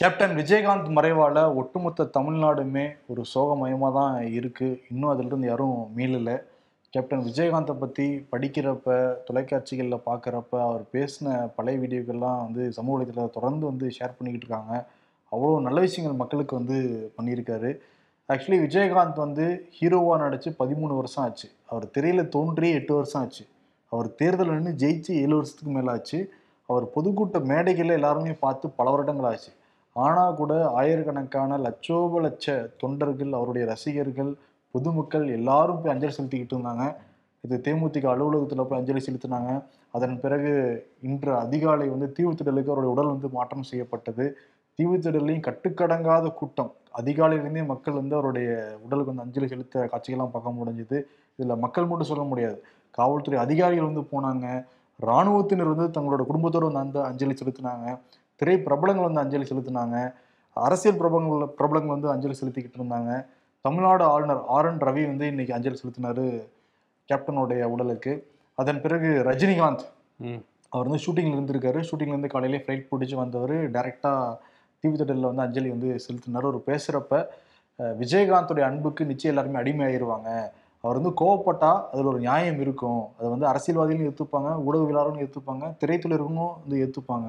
Captain Vijayakanth மறைவால் ஒட்டுமொத்த தமிழ்நாடுமே ஒரு சோகமயமாக தான் இருக்குது இன்னும் அதிலிருந்து யாரும் மீளலை. கேப்டன் விஜயகாந்தை பற்றி படிக்கிறப்ப தொலைக்காட்சிகளில் பார்க்குறப்ப அவர் பேசின பழைய வீடியோக்கள்லாம் வந்து சமூக வலைதளத்தில் தொடர்ந்து வந்து ஷேர் பண்ணிக்கிட்டு இருக்காங்க. அவ்வளோ நல்ல விஷயங்கள் மக்களுக்கு வந்து பண்ணியிருக்காரு. ஆக்சுவலி விஜயகாந்த் வந்து ஹீரோவாக நடித்து பதிமூணு வருஷம் ஆச்சு. அவர் திரையில் தோன்றி எட்டு வருஷம் ஆச்சு. அவர் தேர்தல் நின்று ஜெயிச்சு ஏழு வருஷத்துக்கு மேலே ஆச்சு அவர் பொதுக்கூட்ட மேடைகளில் எல்லாருமே பார்த்து பல வருடங்கள் ஆச்சு. ஆனால் கூட ஆயிரக்கணக்கான லட்சோப லட்ச தொண்டர்கள் அவருடைய ரசிகர்கள் பொதுமக்கள் எல்லாரும் போய் அஞ்சலி செலுத்திக்கிட்டு இருந்தாங்க. இது தேமுதிக அலுவலகத்தில் போய் அஞ்சலி செலுத்தினாங்க. அதன் பிறகு இன்று அதிகாலை வந்து தீவுத்திடலுக்கு அவருடைய உடல் வந்து மாற்றம் செய்யப்பட்டது. தீவுத்திடலையும் கட்டுக்கடங்காத கூட்டம். அதிகாலையிலேருந்தே மக்கள் வந்து அவருடைய உடலுக்கு வந்து அஞ்சலி செலுத்த காட்சிகள்லாம் பார்க்க முடிஞ்சது. இதில் மக்கள் மட்டும் சொல்ல முடியாது. காவல்துறை அதிகாரிகள் வந்து போனாங்க. இராணுவத்தினர் வந்து தங்களோட குடும்பத்தோடு வந்து அந்த அஞ்சலி செலுத்தினாங்க. திரை பிரபலங்கள் வந்து அஞ்சலி செலுத்தினாங்க. அரசியல் பிரபலங்கள் பிரபலங்கள் வந்து அஞ்சலி செலுத்திக்கிட்டு இருந்தாங்க. தமிழ்நாடு ஆளுநர் ஆர் என் ரவி வந்து இன்னைக்கு அஞ்சலி செலுத்தினாரு கேப்டனுடைய உடலுக்கு. அதன் பிறகு ரஜினிகாந்த். அவர் வந்து ஷூட்டிங்ல இருந்திருக்காரு. ஷூட்டிங்ல இருந்து காலையிலே ஃப்ளைட் பிடிச்சி வந்தவர். டைரக்டா டிவி திடலில் வந்து அஞ்சலி வந்து செலுத்தினார். ஒரு பேசுறப்ப அஹ், விஜயகாந்தோடைய அன்புக்கு நிச்சயம் எல்லாருமே அடிமை ஆயிருவாங்க அவர் வந்து கோவப்பட்டா அதில் ஒரு நியாயம் இருக்கும். அதை வந்து அரசியல்வாதிகளும் ஏற்றுப்பாங்க ஊடகவியலாளரும் ஏற்றுப்பாங்க திரைத்துறையினரும் வந்து ஏற்றுப்பாங்க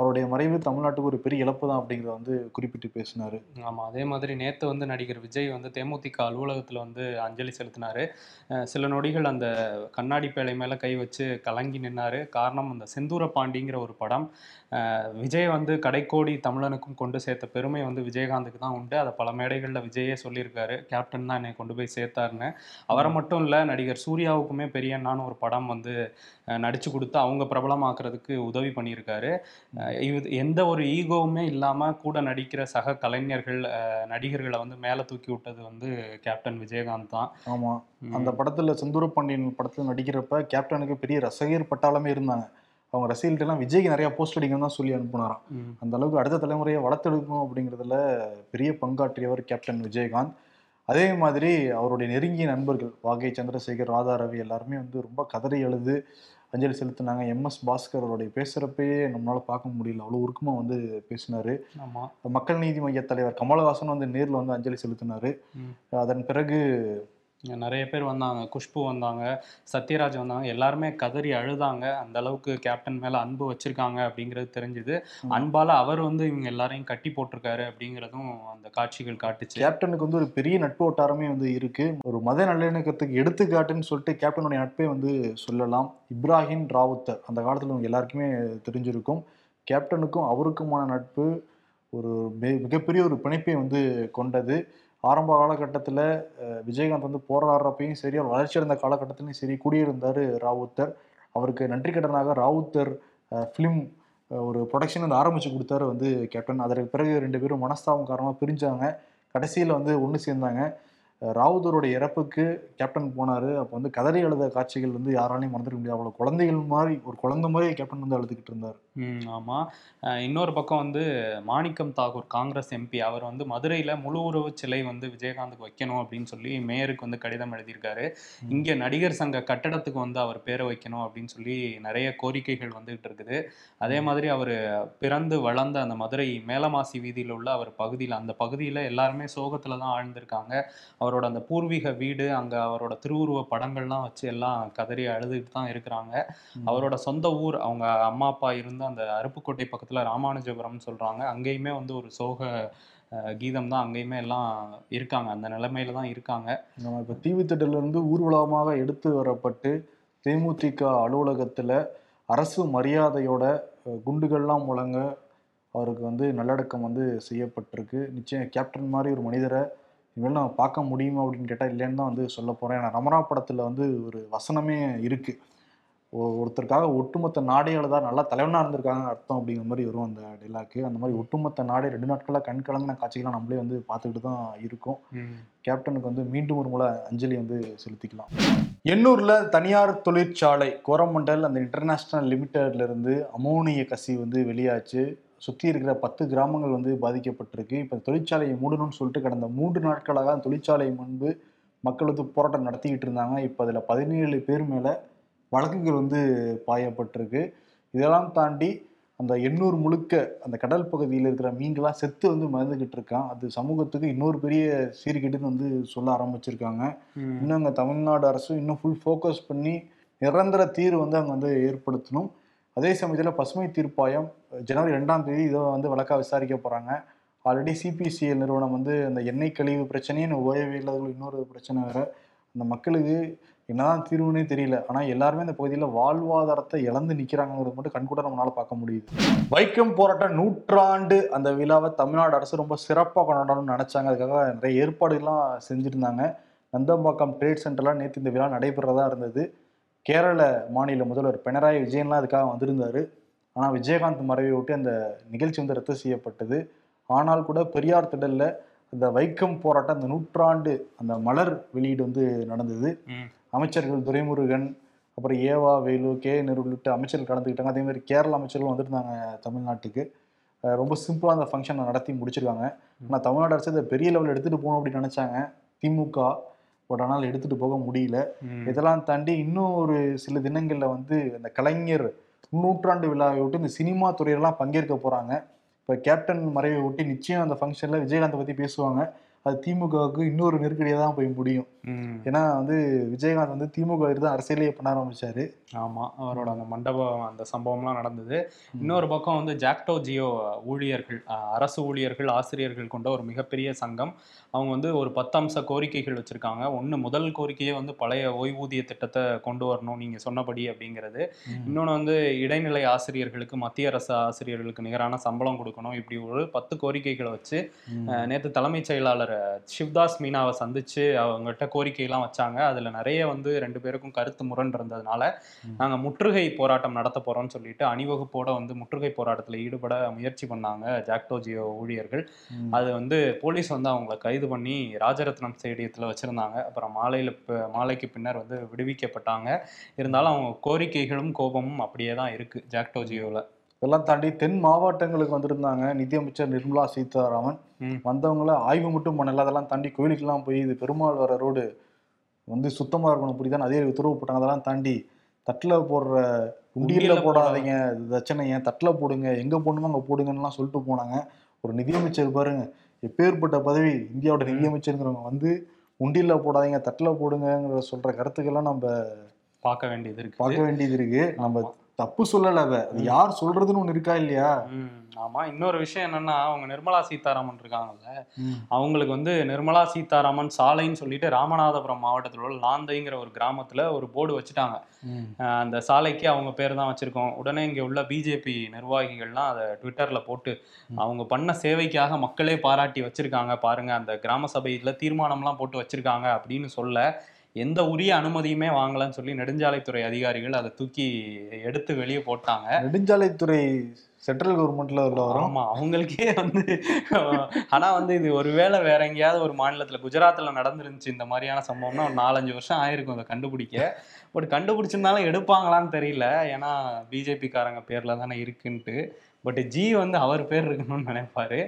அவருடைய மறைவு தமிழ்நாட்டுக்கு ஒரு பெரிய இழப்பு தான் அப்படிங்கிறத வந்து குறிப்பிட்டு பேசினாரு. ஆமாம் அதே மாதிரி நேற்று வந்து நடிகர் விஜய் வந்து தேமுதிக அலுவலகத்தில் வந்து அஞ்சலி செலுத்தினாரு. சில நொடிகள் அந்த கண்ணாடி பேழை மேலே கை வச்சு கலங்கி நின்னார். காரணம் அந்த செந்தூர பாண்டிங்கிற ஒரு படம். விஜய் வந்து கடைக்கோடி தமிழனுக்கும் கொண்டு சேர்த்த பெருமை வந்து விஜயகாந்துக்கு தான் உண்டு. அதை பல மேடைகளில் விஜயே சொல்லியிருக்காரு. கேப்டன் தான் என்னை கொண்டு போய் சேர்த்தாருன்னு. அவரை மட்டும் இல்லை நடிகர் சூர்யாவுக்குமே பெரிய அண்ணான்னு ஒரு படம் வந்து நடித்து கொடுத்து அவங்க பிரபலமாக்குறதுக்கு உதவி பண்ணியிருக்காரு. இது எந்த ஒரு ஈகோவுமே இல்லாமல் கூட நடிக்கிற சக கலைஞர்கள் நடிகர்களை வந்து மேலே தூக்கி விட்டது வந்து கேப்டன் விஜயகாந்த் தான். ஆமா. ம். அந்த படத்துல செந்தூர பாண்டியன் படத்துல நடிக்கிறப்ப கேப்டனுக்கு பெரிய ரசிகர் பட்டாளமே இருந்தாங்க. அவங்க ரசிகர்கள்ட்ட எல்லாம் விஜய்க்கு நிறைய போஸ்ட் அடிக்கணும் தான் சொல்லி அனுப்புனாராம். அந்த அளவுக்கு அடுத்த தலைமுறையை வளர்த்தெடுக்கணும் அப்படிங்கிறதுல பெரிய பங்காற்றியவர் கேப்டன் விஜயகாந்த். அதே மாதிரி அவருடைய நெருங்கிய நண்பர்கள் வாகை சந்திரசேகர் ராதா ரவி எல்லாருமே வந்து ரொம்ப கதறி எழுது. அஞ்சலி செலுத்தினாங்க. எம்எஸ் பாஸ்கர் அவருடைய பேசுறப்பயே நம்மளால பார்க்க முடியல. அவ்வளோ உருக்கமா வந்து பேசினாரு. மக்கள் நீதி மைய தலைவர் கமலஹாசன் வந்து நேர்ல வந்து அஞ்சலி செலுத்தினாரு. அதன் பிறகு நிறைய பேர் வந்தாங்க குஷ்பு வந்தாங்க சத்யராஜ் வந்தாங்க எல்லாருமே கதறி அழுதாங்க. அந்த அளவுக்கு கேப்டன் மேல அன்பு வச்சிருக்காங்க அப்படிங்கிறது தெரிஞ்சுது. அன்பால அவர் வந்து இவங்க எல்லாரையும் கட்டி போட்டிருக்காரு அப்படிங்கிறதும் அந்த காட்சிகள் காட்டுச்சு. கேப்டனுக்கு வந்து ஒரு பெரிய நட்பு வட்டாரமே வந்து இருக்கு. ஒரு மத நல்லிணக்கத்துக்கு எடுத்துக்காட்டுன்னு சொல்லிட்டு கேப்டனுடைய நட்பே வந்து சொல்லலாம். இப்ராஹிம் ராவுத்தர். அந்த காலத்துல எல்லாருக்குமே தெரிஞ்சிருக்கும். கேப்டனுக்கும் அவருக்குமான நட்பு ஒரு மிக- மிகப்பெரிய ஒரு பிணைப்பை வந்து கொண்டது. ஆரம்ப காலகட்டத்தில் விஜயகாந்த் வந்து போராடுறப்பையும் சரி அவர் வளர்ச்சி அடைந்த காலகட்டத்திலையும் சரி குடியிருந்தார் ராவுத்தர். அவருக்கு நன்றி கடனாக ராவுத்தர் ஃபிலிம் ஒரு ப்ரொடக்ஷன் வந்து ஆரம்பித்து கொடுத்தாரு வந்து கேப்டன் அதற்கு பிறகு ரெண்டு பேரும் மனஸ்தாபம் காரணமாக பிரிஞ்சாங்க. கடைசியில் வந்து ஒன்று சேர்ந்தாங்க. அஹ் ராவுத்தருடைய இறப்புக்கு கேப்டன் போனார். அப்போ வந்து கதறி அழுத காட்சிகள் வந்து யாராலையும் மறந்துட முடியாது. அவ்வளோ குழந்தைகள் மாதிரி ஒரு குழந்தை மாதிரி கேப்டன் வந்து அழுதுகிட்டு இருந்தார். ம் ஆமாம் இன்னொரு பக்கம் வந்து மாணிக்கம் தாகூர் காங்கிரஸ் எம்பி அவர் வந்து மதுரையில் முழு உறவு சிலை வந்து விஜயகாந்துக்கு வைக்கணும் அப்படின்னு சொல்லி மேயருக்கு வந்து கடிதம் எழுதியிருக்காரு. இங்கே நடிகர் சங்க கட்டடத்துக்கு வந்து அவர் பேரை வைக்கணும் அப்படின்னு சொல்லி நிறைய கோரிக்கைகள் வந்துகிட்டு இருக்குது. அதே மாதிரி அவர் பிறந்து வளர்ந்த அந்த மதுரை மேலமாசி வீதியில் உள்ள அவர் பகுதியில் அந்த பகுதியில் எல்லாருமே சோகத்தில் தான் ஆழ்ந்திருக்காங்க. அவரோட அந்த பூர்வீக வீடு அங்கே அவரோட திருவுருவ படங்கள்லாம் வச்சு எல்லாம் கதறி அழுதுட்டு தான் இருக்கிறாங்க. அவரோட சொந்த ஊர் அவங்க அம்மா அப்பா இருந்த அந்த அருப்புக்கோட்டை பக்கத்துல ராமானுஜபுரம் சொல்றாங்க. அங்கேயுமே வந்து ஒரு சோக கீதம் தான் அங்கேயுமே எல்லாம் இருக்காங்க. அந்த நிலைமையில தான் இருக்காங்க. நம்ம இப்போ தீவுத்திடலிருந்து ஊர்வலமாக எடுத்து வரப்பட்டு தேமுதிக அலுவலகத்தில் அரசு மரியாதையோட குண்டுகள்லாம் முழங்க அவருக்கு வந்து நல்லடக்கம் வந்து செய்யப்பட்டிருக்கு. நிச்சயம் கேப்டன் மாதிரி ஒரு மனிதரை இனிமேல் நம்ம பார்க்க முடியுமா அப்படின்னு கேட்டால் இல்லைன்னு தான் வந்து சொல்ல போகிறேன் ஏன்னா ரமணா படத்தில் வந்து ஒரு வசனமே இருக்குது ஒருத்தருக்காக ஒட்டுமொத்த நாடே அழுதா நல்லா தலைவனாக இருந்திருக்காங்க அர்த்தம் அப்படிங்கிற மாதிரி வரும் அந்த டைலாக்கு அந்த மாதிரி ஒட்டுமொத்த நாடே ரெண்டு நாட்களாக கண் கலங்கின காட்சிகள்லாம் நம்மளே வந்து பார்த்துக்கிட்டு தான் இருக்கோம். கேப்டனுக்கு வந்து மீண்டும் ஒரு முறை அஞ்சலி வந்து செலுத்திக்கலாம். எண்ணூர்ல தனியார் தொழிற்சாலை கோரமண்டல் அந்த இன்டர்நேஷனல் லிமிடெட்ல இருந்து அமோனிய கசி வந்து வெளியாச்சு. சுற்றி இருக்கிற பத்து கிராமங்கள் வந்து பாதிக்கப்பட்டிருக்கு. இப்போ தொழிற்சாலையை மூடணும்னு சொல்லிட்டு கடந்த மூன்று நாட்களாக அந்த தொழிற்சாலை முன்பு மக்கள் வந்து போராட்டம் நடத்திக்கிட்டு இருந்தாங்க. இப்போ அதில் பதினேழு பேர் மேலே வழக்குகள் வந்து பாயப்பட்டிருக்கு. இதெல்லாம் தாண்டி அந்த எண்ணூர் முழுக்க அந்த கடல் பகுதியில் இருக்கிற மீன்களாம் செத்து வந்து மறந்துக்கிட்டு இருக்கான். அது சமூகத்துக்கு இன்னொரு பெரிய சீர்கேடுன்னு வந்து சொல்ல ஆரம்பிச்சிருக்காங்க. இன்னும் அங்கே தமிழ்நாடு அரசு இன்னும் ஃபுல் ஃபோக்கஸ் பண்ணி நிரந்தர தீர்வு வந்து அங்கே வந்து ஏற்படுத்தணும். அதே சமயத்தில் பசுமை தீர்ப்பாயம் ஜனவரி ரெண்டாம் தேதி இதை வந்து வழக்காக விசாரிக்க போகிறாங்க ஆல்ரெடி சிபிசிஎல் நிறுவனம் வந்து அந்த எண்ணெய் கழிவு பிரச்சனையே இன்னும் ஓயவே இன்னொரு பிரச்சனை வேறு. அந்த மக்களுக்கு என்னதான் தீர்வுனே தெரியல. ஆனால் எல்லாருமே இந்த பகுதியில் வாழ்வாதாரத்தை இழந்து நிற்கிறாங்கிறது மட்டும் கண்கூட நம்மளால் பார்க்க முடியுது. வைக்கம் போராட்ட நூற்றாண்டு அந்த விழாவை தமிழ்நாடு அரசு ரொம்ப சிறப்பாக கொண்டாடணும்னு நினச்சாங்க. அதுக்காக நிறைய ஏற்பாடுகள்லாம் செஞ்சுருந்தாங்க. நந்தம்பாக்கம் ட்ரேட் சென்டர்லாம் நேற்று இந்த விழா நடைபெறதா இருந்தது. கேரள மாநில முதல்வர் பினராயி விஜயன்லாம் அதுக்காக வந்திருந்தாரு. ஆனால் விஜயகாந்த் மறைவை ஒட்டி அந்த நிகழ்ச்சி வந்து ரத்து செய்யப்பட்டது. ஆனால் கூட பெரியார் திடல்ல அந்த வைக்கம் போராட்டம் அந்த நூற்றாண்டு அந்த மலர் வெளியீடு வந்து நடந்தது. அமைச்சர்கள் துரைமுருகன் அப்புறம் ஏவா வேலு கே நேரு உள்ளிட்ட அமைச்சர்கள் கலந்துக்கிட்டாங்க. அதே மாதிரி கேரள அமைச்சர்களும் வந்திருந்தாங்க தமிழ்நாட்டுக்கு. ரொம்ப சிம்பிளாக அந்த ஃபங்க்ஷனை நடத்தி முடிச்சிருக்காங்க. ஆனால் தமிழ்நாடு அரசு இதை பெரிய லெவலில் எடுத்துகிட்டு போகணும் அப்படின்னு நினச்சாங்க. திமுக பட் ஆனால் எடுத்துகிட்டு போக முடியல. இதெல்லாம் தாண்டி இன்னும் ஒரு சில தினங்களில் வந்து இந்த கலைஞர் நூற்றாண்டு விழாவை விட்டு இந்த சினிமா துறையெல்லாம் பங்கேற்க போகிறாங்க இப்போ கேப்டன் மறைவை ஒட்டி நிச்சயம் அந்த ஃபங்க்ஷனில் விஜயகாந்தை பற்றி பேசுவாங்க அது திமுகவுக்கு இன்னொரு நெருக்கடியாக தான் போய் முடியும். ஏன்னா வந்து விஜயகாந்த் வந்து திமுக தான் அரசியலே பண்ண ஆரம்பிச்சாரு. ஆமா அவரோட அந்த மண்டபம் அந்த சம்பவம்லாம் நடந்தது. இன்னொரு பக்கம் வந்து ஜாக்டோ ஜியோ ஊழியர்கள் அரசு ஊழியர்கள் ஆசிரியர்கள் கொண்ட ஒரு மிகப்பெரிய சங்கம். அவங்க வந்து ஒரு பத்து அம்ச கோரிக்கைகள் வச்சிருக்காங்க. ஒன்று முதல் கோரிக்கையே வந்து பழைய ஓய்வூதிய திட்டத்தை கொண்டு வரணும் நீங்க சொன்னபடி அப்படிங்கிறது. இன்னொன்று வந்து இடைநிலை ஆசிரியர்களுக்கு மத்திய அரசு ஆசிரியர்களுக்கு நிகரான சம்பளம் கொடுக்கணும். இப்படி ஒரு பத்து கோரிக்கைகளை வச்சு நேத்து தலைமைச் செயலாளர் சிவ்தாஸ் மீனாவை சந்திச்சு அவங்ககிட்ட கோரிக்கையெல்லாம் வச்சாங்க. அதுல நிறைய வந்து ரெண்டு பேருக்கும் கருத்து முரண் இருந்ததுனால ம். நாங்க முற்றுகை போராட்டம் நடத்த போறோம்னு சொல்லிட்டு அணிவகுப்போட வந்து முற்றுகை போராட்டத்துல ஈடுபட முயற்சி பண்ணாங்க ஜாக்டோ ஜியோ ஊழியர்கள். அது வந்து போலீஸ் வந்து அவங்கள கைது பண்ணி ராஜரத்னம் ஸ்டேடியத்தில் வச்சுருந்தாங்க. அப்புறம் மாலையில் மாலைக்கு பின்னர் வந்து விடுவிக்கப்பட்டாங்க. இருந்தாலும் அவங்க கோரிக்கைகளும் கோபமும் அப்படியே தான் இருக்குது ஜாக்டோ ஜியோவில் இதெல்லாம் தாண்டி தென் மாவட்டங்களுக்கு வந்திருந்தாங்க நிதியமைச்சர் நிர்மலா சீதாராமன். வந்தவங்கள ஆய்வு மட்டும் பண்ணல. அதெல்லாம் தாண்டி கோயிலுக்கெல்லாம் போய் இது பெருமாள் வர ரோடு வந்து சுத்தமா இருக்கணும். புரியுதான் அதே உத்தரவு போட்டாங்க. அதெல்லாம் தாண்டி தட்டுல போடுற உண்டியல்ல போடாதீங்க. தட்சணை ஏன்? தட்டுல போடுங்க. எங்க போடணுமோ அங்க போடுங்கன்னுலாம் சொல்லிட்டு போனாங்க. ஒரு நிதியமைச்சர் பாருங்க. எப்பேற்பட்ட பதவி இந்தியாவோட. நிதியமைச்சருங்கிறவங்க வந்து உண்டியல்ல போடாதீங்க தட்டுல போடுங்கிற சொல்ற கருத்துக்கெல்லாம் நம்ம பார்க்க வேண்டியது இருக்குது. பார்க்க வேண்டியது இருக்கு. நம்ம. தப்பு சொல்லல அவ. அது யார் சொல்றதுன்னு ஒண்ணு இருக்கா இல்லையா? ஆமா இன்னொரு விஷயம் என்னன்னா அவங்க நிர்மலா சீதாராமன் இருக்காங்கல்ல அவங்களுக்கு வந்து நிர்மலா சீதாராமன் சாலைன்னு சொல்லிட்டு ராமநாதபுரம் மாவட்டத்தில் உள்ள லாந்தைங்கிற ஒரு கிராமத்துல ஒரு போர்டு வச்சுட்டாங்க. அந்த சாலைக்கு அவங்க பேர் தான் வச்சிருக்கோம். உடனே இங்கே உள்ள பிஜேபி நிர்வாகிகள்லாம் அதை ட்விட்டரில் போட்டு. அவங்க பண்ண சேவைக்காக மக்களே பாராட்டி வச்சிருக்காங்க. பாருங்க அந்த கிராம சபையில் தீர்மானம்லாம் போட்டு வச்சிருக்காங்க அப்படின்னு சொல்ல எந்த உரிய அனுமதியுமே வாங்கலன்னு சொல்லி நெடுஞ்சாலைத்துறை அதிகாரிகள் அதை தூக்கி எடுத்து வெளியே போட்டாங்க. நெடுஞ்சாலைத்துறை சென்ட்ரல் கவர்மெண்ட்ல உள்ள வரும். ஆமா அவங்களுக்கே வந்து ஆனா வந்து இது ஒருவேளை வேற எங்கேயாவது ஒரு மாநிலத்துல குஜராத்ல நடந்துருந்துச்சு இந்த மாதிரியான சம்பவம்னா ஒரு நாலஞ்சு வருஷம் ஆயிருக்கும் அதை கண்டுபிடிக்க. பட் கண்டுபிடிச்சிருந்தாலும் எடுப்பாங்களான்னு தெரியல. ஏன்னா பிஜேபி காரங்க பேர்ல தானே இருக்குன்ட்டு. பட் ஜி வந்து அவர் பேர் இருக்கணும்னு நினைப்பாரு.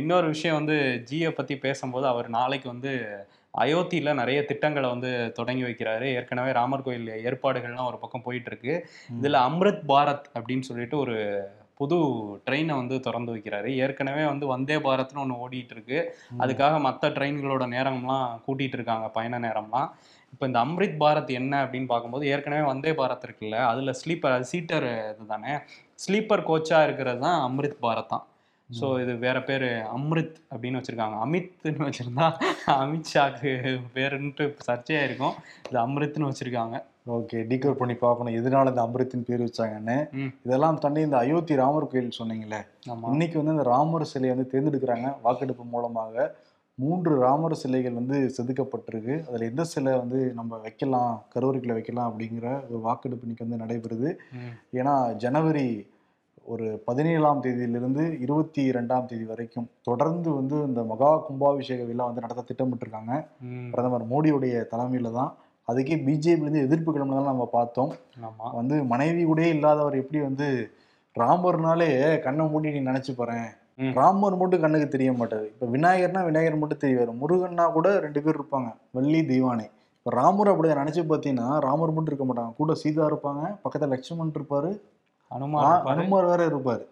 இன்னொரு விஷயம் வந்து ஜியை பத்தி பேசும்போது அவர் நாளைக்கு வந்து அயோத்தியில நிறைய திட்டங்களை வந்து தொடங்கி வைக்கிறாரு. ஏற்கனவே ராமர் கோயில் ஏற்பாடுகள்லாம் ஒரு பக்கம் போயிட்டு இருக்கு இதுல அம்ரித் பாரத் அப்படின்னு சொல்லிட்டு ஒரு புது ட்ரெயினை வந்து திறந்து வைக்கிறாரு. ஏற்கனவே வந்து வந்தே பாரத்னு ஒன்று ஓடிட்டு இருக்கு அதுக்காக மற்ற ட்ரெயின்களோட நேரம்லாம் கூட்டிட்டு இருக்காங்க பயண நேரம்லாம். இப்போ இந்த அம்ரித் பாரத் என்ன அப்படின்னு பார்க்கும்போது ஏற்கனவே வந்தே பாரத் இருக்குல்ல அதுல ஸ்லீப்பர் சீட்டர் இதுதானே ஸ்லீப்பர் கோச்சா இருக்கிறது தான் அம்ரித் பாரத் தான். ஸோ இது வேற பேர் அம்ரித் அப்படின்னு வச்சிருக்காங்க. அமித்னு வச்சிருந்தா அமித்ஷாக்கு பேருன்ட்டு சர்ச்சையா இருக்கும். இது அம்ரித்னு வச்சிருக்காங்க. ஓகே டீகோர் பண்ணி பார்க்கணும். எதனால இந்த அமிர்தத்தின் பேர் வச்சாங்கன்னு. இதெல்லாம் தாண்டி இந்த அயோத்தி ராமர் கோயில் சொன்னீங்களே இன்னைக்கு வந்து இந்த ராமர் சிலையை வந்து தேர்ந்தெடுக்கிறாங்க. வாக்கெடுப்பு மூலமாக மூன்று ராமர் சிலைகள் வந்து செதுக்கப்பட்டிருக்கு. அதில் எந்த சிலை வந்து நம்ம வைக்கலாம் கருவறைக்குள்ள வைக்கலாம் அப்படிங்கிற ஒரு வாக்கெடுப்பு இன்னைக்கு வந்து நடைபெறுது. ஏன்னா ஜனவரி ஒரு பதினேழாம் தேதியிலிருந்து இருபத்தி ரெண்டாம் தேதி வரைக்கும் தொடர்ந்து வந்து இந்த மகா கும்பாபிஷேக விழா வந்து நடத்த திட்டமிட்டிருக்காங்க. பிரதமர் மோடியுடைய தலைமையில தான். அதுக்கே பிஜேபிலேருந்து எதிர்ப்பு கிளம்பினதால நம்ம பார்த்தோம். வந்து மனைவி கூடயே இல்லாதவர் எப்படி வந்து ராமர்னாலே கண்ணை மூடி நீ நினைச்சு போறேன். ராமர் மட்டும் கண்ணுக்கு தெரிய மாட்டாரு இப்ப விநாயகர்னா விநாயகர் மட்டும் தெரிவாரு முருகன்னா கூட ரெண்டு பேர் இருப்பாங்க. வள்ளி தெய்வானை. இப்ப ராமர் அப்படி நினைச்சு பார்த்தீங்கன்னா ராமர் மட்டும் இருக்க மாட்டாங்க. கூட சீதா இருப்பாங்க. பக்கத்துல லட்சுமணன் இருப்பாரு. இருப்பாரு. அனுமார் வேற இருப்பாரு.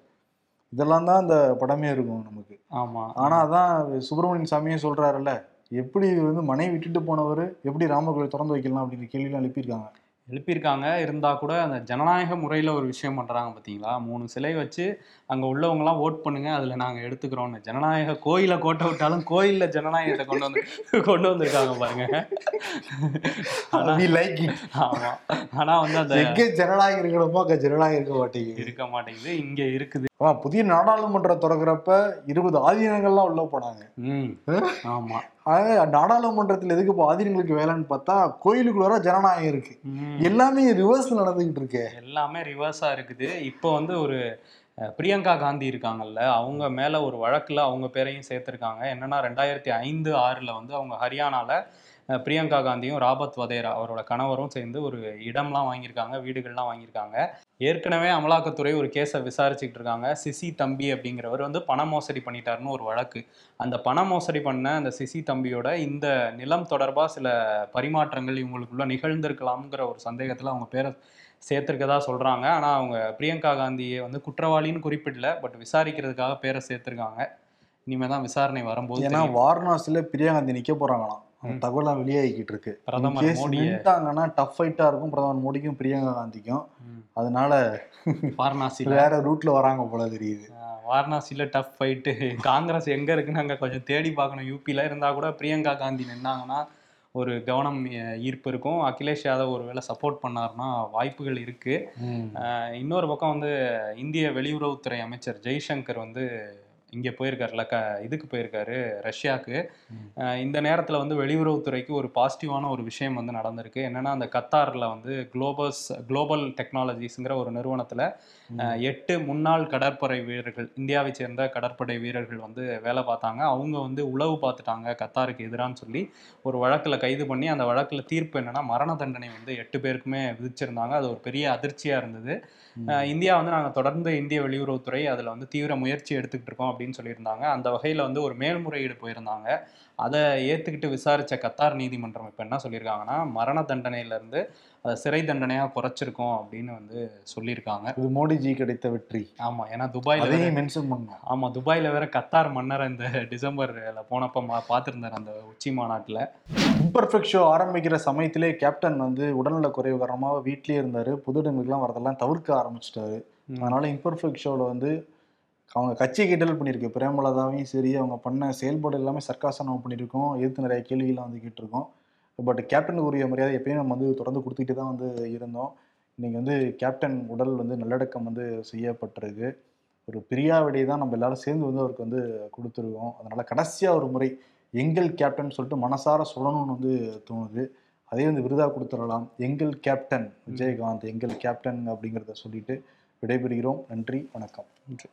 இதெல்லாம் தான் அந்த படமே இருக்கும் நமக்கு. ஆமா. ஆனா அதான் சுப்பிரமணியன் சாமியே சொல்றாருல்ல எப்படி வந்து மனைவி விட்டுட்டு போனவர் எப்படி ராமர் கோயில் திறந்து வைக்கலாம் அப்படிங்கிற கேள்விலாம் எழுப்பியிருக்காங்க. எழுப்பியிருக்காங்க. இருந்தா கூட அந்த ஜனநாயக முறையில ஒரு விஷயம் பண்றாங்க பாத்தீங்களா? மூணு சிலை வச்சு அங்க உள்ளவங்க எல்லாம் ஓட் பண்ணுங்க. அதுல நாங்க எடுத்துக்கிறோம்னு. ஜனநாயக கோயில கோட்டை விட்டாலும் கோயில்ல ஜனநாயகத்தை கொண்டு வந்து கொண்டு வந்திருக்காங்க பாருங்க. ஆனா We like it. ஆமா. ஆனா வந்து அந்த எங்க ஜனநாயகம் இருக்கணுமோ அங்க ஜனநாயகம் இருக்க மாட்டேங்குது. இருக்க மாட்டேங்குது. இங்க இருக்குது. ஆமா புதிய நாடாளுமன்றம் திறக்கிறப்ப இருபது ஆதீனங்கள்லாம் உள்ள போனாங்க. ம். ஆமா. ஆக நாடாளுமன்றத்தில் எதுக்கு இப்போ ஆதீனங்களுக்கு வேலைன்னு பார்த்தா கோயிலுக்குள்ள ஜனநாயகம் இருக்கு. எல்லாமே ரிவர்ஸ்ல நடந்துகிட்டு இருக்கு. எல்லாமே ரிவர்ஸா இருக்குது. இப்போ வந்து ஒரு பிரியங்கா காந்தி இருக்காங்கல்ல அவங்க மேல ஒரு வழக்குல அவங்க பேரையும் சேர்த்திருக்காங்க. என்னன்னா ரெண்டாயிரத்தி ஐந்து ஆறுல வந்து அவங்க ஹரியானால அஹ், பிரியங்கா காந்தியும் ராபர்ட் வதேரா அவரோட கணவரும் சேர்ந்து ஒரு இடம்லாம் வாங்கியிருக்காங்க வீடுகள்லாம் வாங்கியிருக்காங்க. ஏற்கனவே அமலாக்கத்துறை ஒரு கேஸை விசாரிச்சுக்கிட்டு இருக்காங்க சிசி தம்பி அப்படிங்கிறவர் வந்து பண மோசடி பண்ணிட்டாருன்னு ஒரு வழக்கு அந்த பண மோசடி பண்ண அந்த சிசி தம்பியோட இந்த நிலம் தொடர்பாக சில பரிமாற்றங்கள் இவங்களுக்குள்ள நிகழ்ந்திருக்கலாம்ங்கிற ஒரு சந்தேகத்தில் அவங்க பேரை சேர்த்திருக்கதா சொல்கிறாங்க ஆனால் அவங்க பிரியங்கா காந்தியை வந்து குற்றவாளின்னு குறிப்பிடல பட் விசாரிக்கிறதுக்காக பேரை சேர்த்திருக்காங்க இனிமே தான் விசாரணை வரும்போது ஏன்னா. வாரணாசியில பிரியாகாந்தி நிக்க போறாங்களாம் அந்த ம். தகவலாம் வெளியாகிக்கிட்டு இருக்கு பிரதமர் மோடியை- நின்னுட்டாங்கன்னா டஃப் ஃபைட்டா இருக்கும். பிரதமர் மோடிக்கும் பிரியங்கா காந்திக்கும். அதனால வாரணாசியில். வேற ரூட்ல வராங்க போல தெரியுது. வாரணாசியில் டஃப் ஃபைட்டு காங்கிரஸ் எங்கே இருக்குன்னு அங்கே கொஞ்சம் தேடி பார்க்கணும். யூபியில் இருந்தால் கூட பிரியங்கா காந்தி நின்னாங்கன்னா ஒரு கவனம் ஈர்ப்பு இருக்கும். அகிலேஷ் யாதவ் ஒருவேளை சப்போர்ட் பண்ணாருன்னா வாய்ப்புகள் இருக்கு. இன்னொரு பக்கம் வந்து இந்திய வெளியுறவுத்துறை அமைச்சர் ஜெய்சங்கர் வந்து இங்கே போயிருக்காருல க இதுக்கு போயிருக்காரு ரஷ்யாவுக்கு இந்த நேரத்தில் வந்து வெளியுறவுத்துறைக்கு ஒரு பாசிட்டிவான ஒரு விஷயம் வந்து நடந்திருக்கு. என்னன்னா அந்த கத்தாரில் வந்து குளோபஸ் குளோபல் டெக்னாலஜிஸுங்கிற ஒரு நிறுவனத்தில் எட்டு முன்னாள் கடற்படை வீரர்கள் இந்தியாவை சேர்ந்த கடற்படை வீரர்கள் வந்து வேலை பார்த்தாங்க. அவங்க வந்து உளவு பார்த்துட்டாங்க கத்தாருக்கு எதிரான்னு சொல்லி. ஒரு வழக்கில் கைது பண்ணி அந்த வழக்கில் தீர்ப்பு என்னன்னா மரண தண்டனை வந்து எட்டு பேருக்குமே விதிச்சிருந்தாங்க. அது ஒரு பெரிய அதிர்ச்சியாக இருந்தது. இந்தியா வந்து நாங்கள் தொடர்ந்து இந்திய வெளியுறவுத்துறை அதில் வந்து தீவிர முயற்சி எடுத்துக்கிட்டு இருக்கோம் அப்படின்னு சொல்லியிருந்தாங்க. அந்த வகையில் வந்து ஒரு மேல்முறையீடு போயிருந்தாங்க. அதை ஏற்றுக்கிட்டு விசாரித்த கத்தார் நீதிமன்றம் இப்போ என்ன சொல்லியிருக்காங்கன்னா மரண தண்டனையிலேருந்து அதை சிறை தண்டனையாக குறைச்சிருக்கோம் அப்படின்னு வந்து சொல்லியிருக்காங்க. இது மோடிஜி கிடைத்த வெற்றி. ஆமா ஏன்னா துபாயில அதையும் மென்ஷன் பண்ணோம் ஆமா துபாயில வேற கத்தார் மன்னரை இந்த டிசம்பர்ல போனப்ப பார்த்திருந்தாரு அந்த உச்சி மாநாட்டுல. இம்பர்ஃபெக்ட் ஷோ ஆரம்பிக்கிற சமயத்திலே கேப்டன் வந்து உடல்நல குறைவு காரணமாக வீட்லயே இருந்தாரு. புது இடங்களுக்குலாம் வரதெல்லாம் தவிர்க்க ஆரம்பிச்சிட்டாரு. அதனால இம்பர்ஃபெக்ட் ஷோவில் வந்து அவங்க கட்சியை கிண்டல் பண்ணியிருக்கு. பிரேமலதாவையும் சரி அவங்க பண்ண செயல்பாடு எல்லாமே சர்க்காசம் நம்ம பண்ணியிருக்கோம். எதிர்த்து நிறைய கேள்விகள்லாம் வந்து கேட்டிருக்கோம். பட் கேப்டனுக்கு உரிய மரியாதை எப்பயும் நம்ம வந்து தொடர்ந்து கொடுத்துக்கிட்டு தான் வந்து இருந்தோம். இன்றைக்கி வந்து கேப்டன் உடல் வந்து நல்லடக்கம் வந்து செய்யப்பட்டிருக்கு. ஒரு பிரியாவிடையை தான் நம்ம எல்லாரும் சேர்ந்து வந்து அவருக்கு வந்து கொடுத்துருக்கோம். அதனால் கடைசியாக ஒரு முறை எங்கள் கேப்டன் சொல்லிட்டு மனசார சொல்லணும்னு வந்து தோணுது. அதே வந்து விருதாக கொடுத்துடலாம். எங்கள் கேப்டன் விஜயகாந்த் எங்கள் கேப்டன் அப்படிங்கிறத சொல்லிட்டு விடைபெறுகிறோம். நன்றி வணக்கம். நன்றி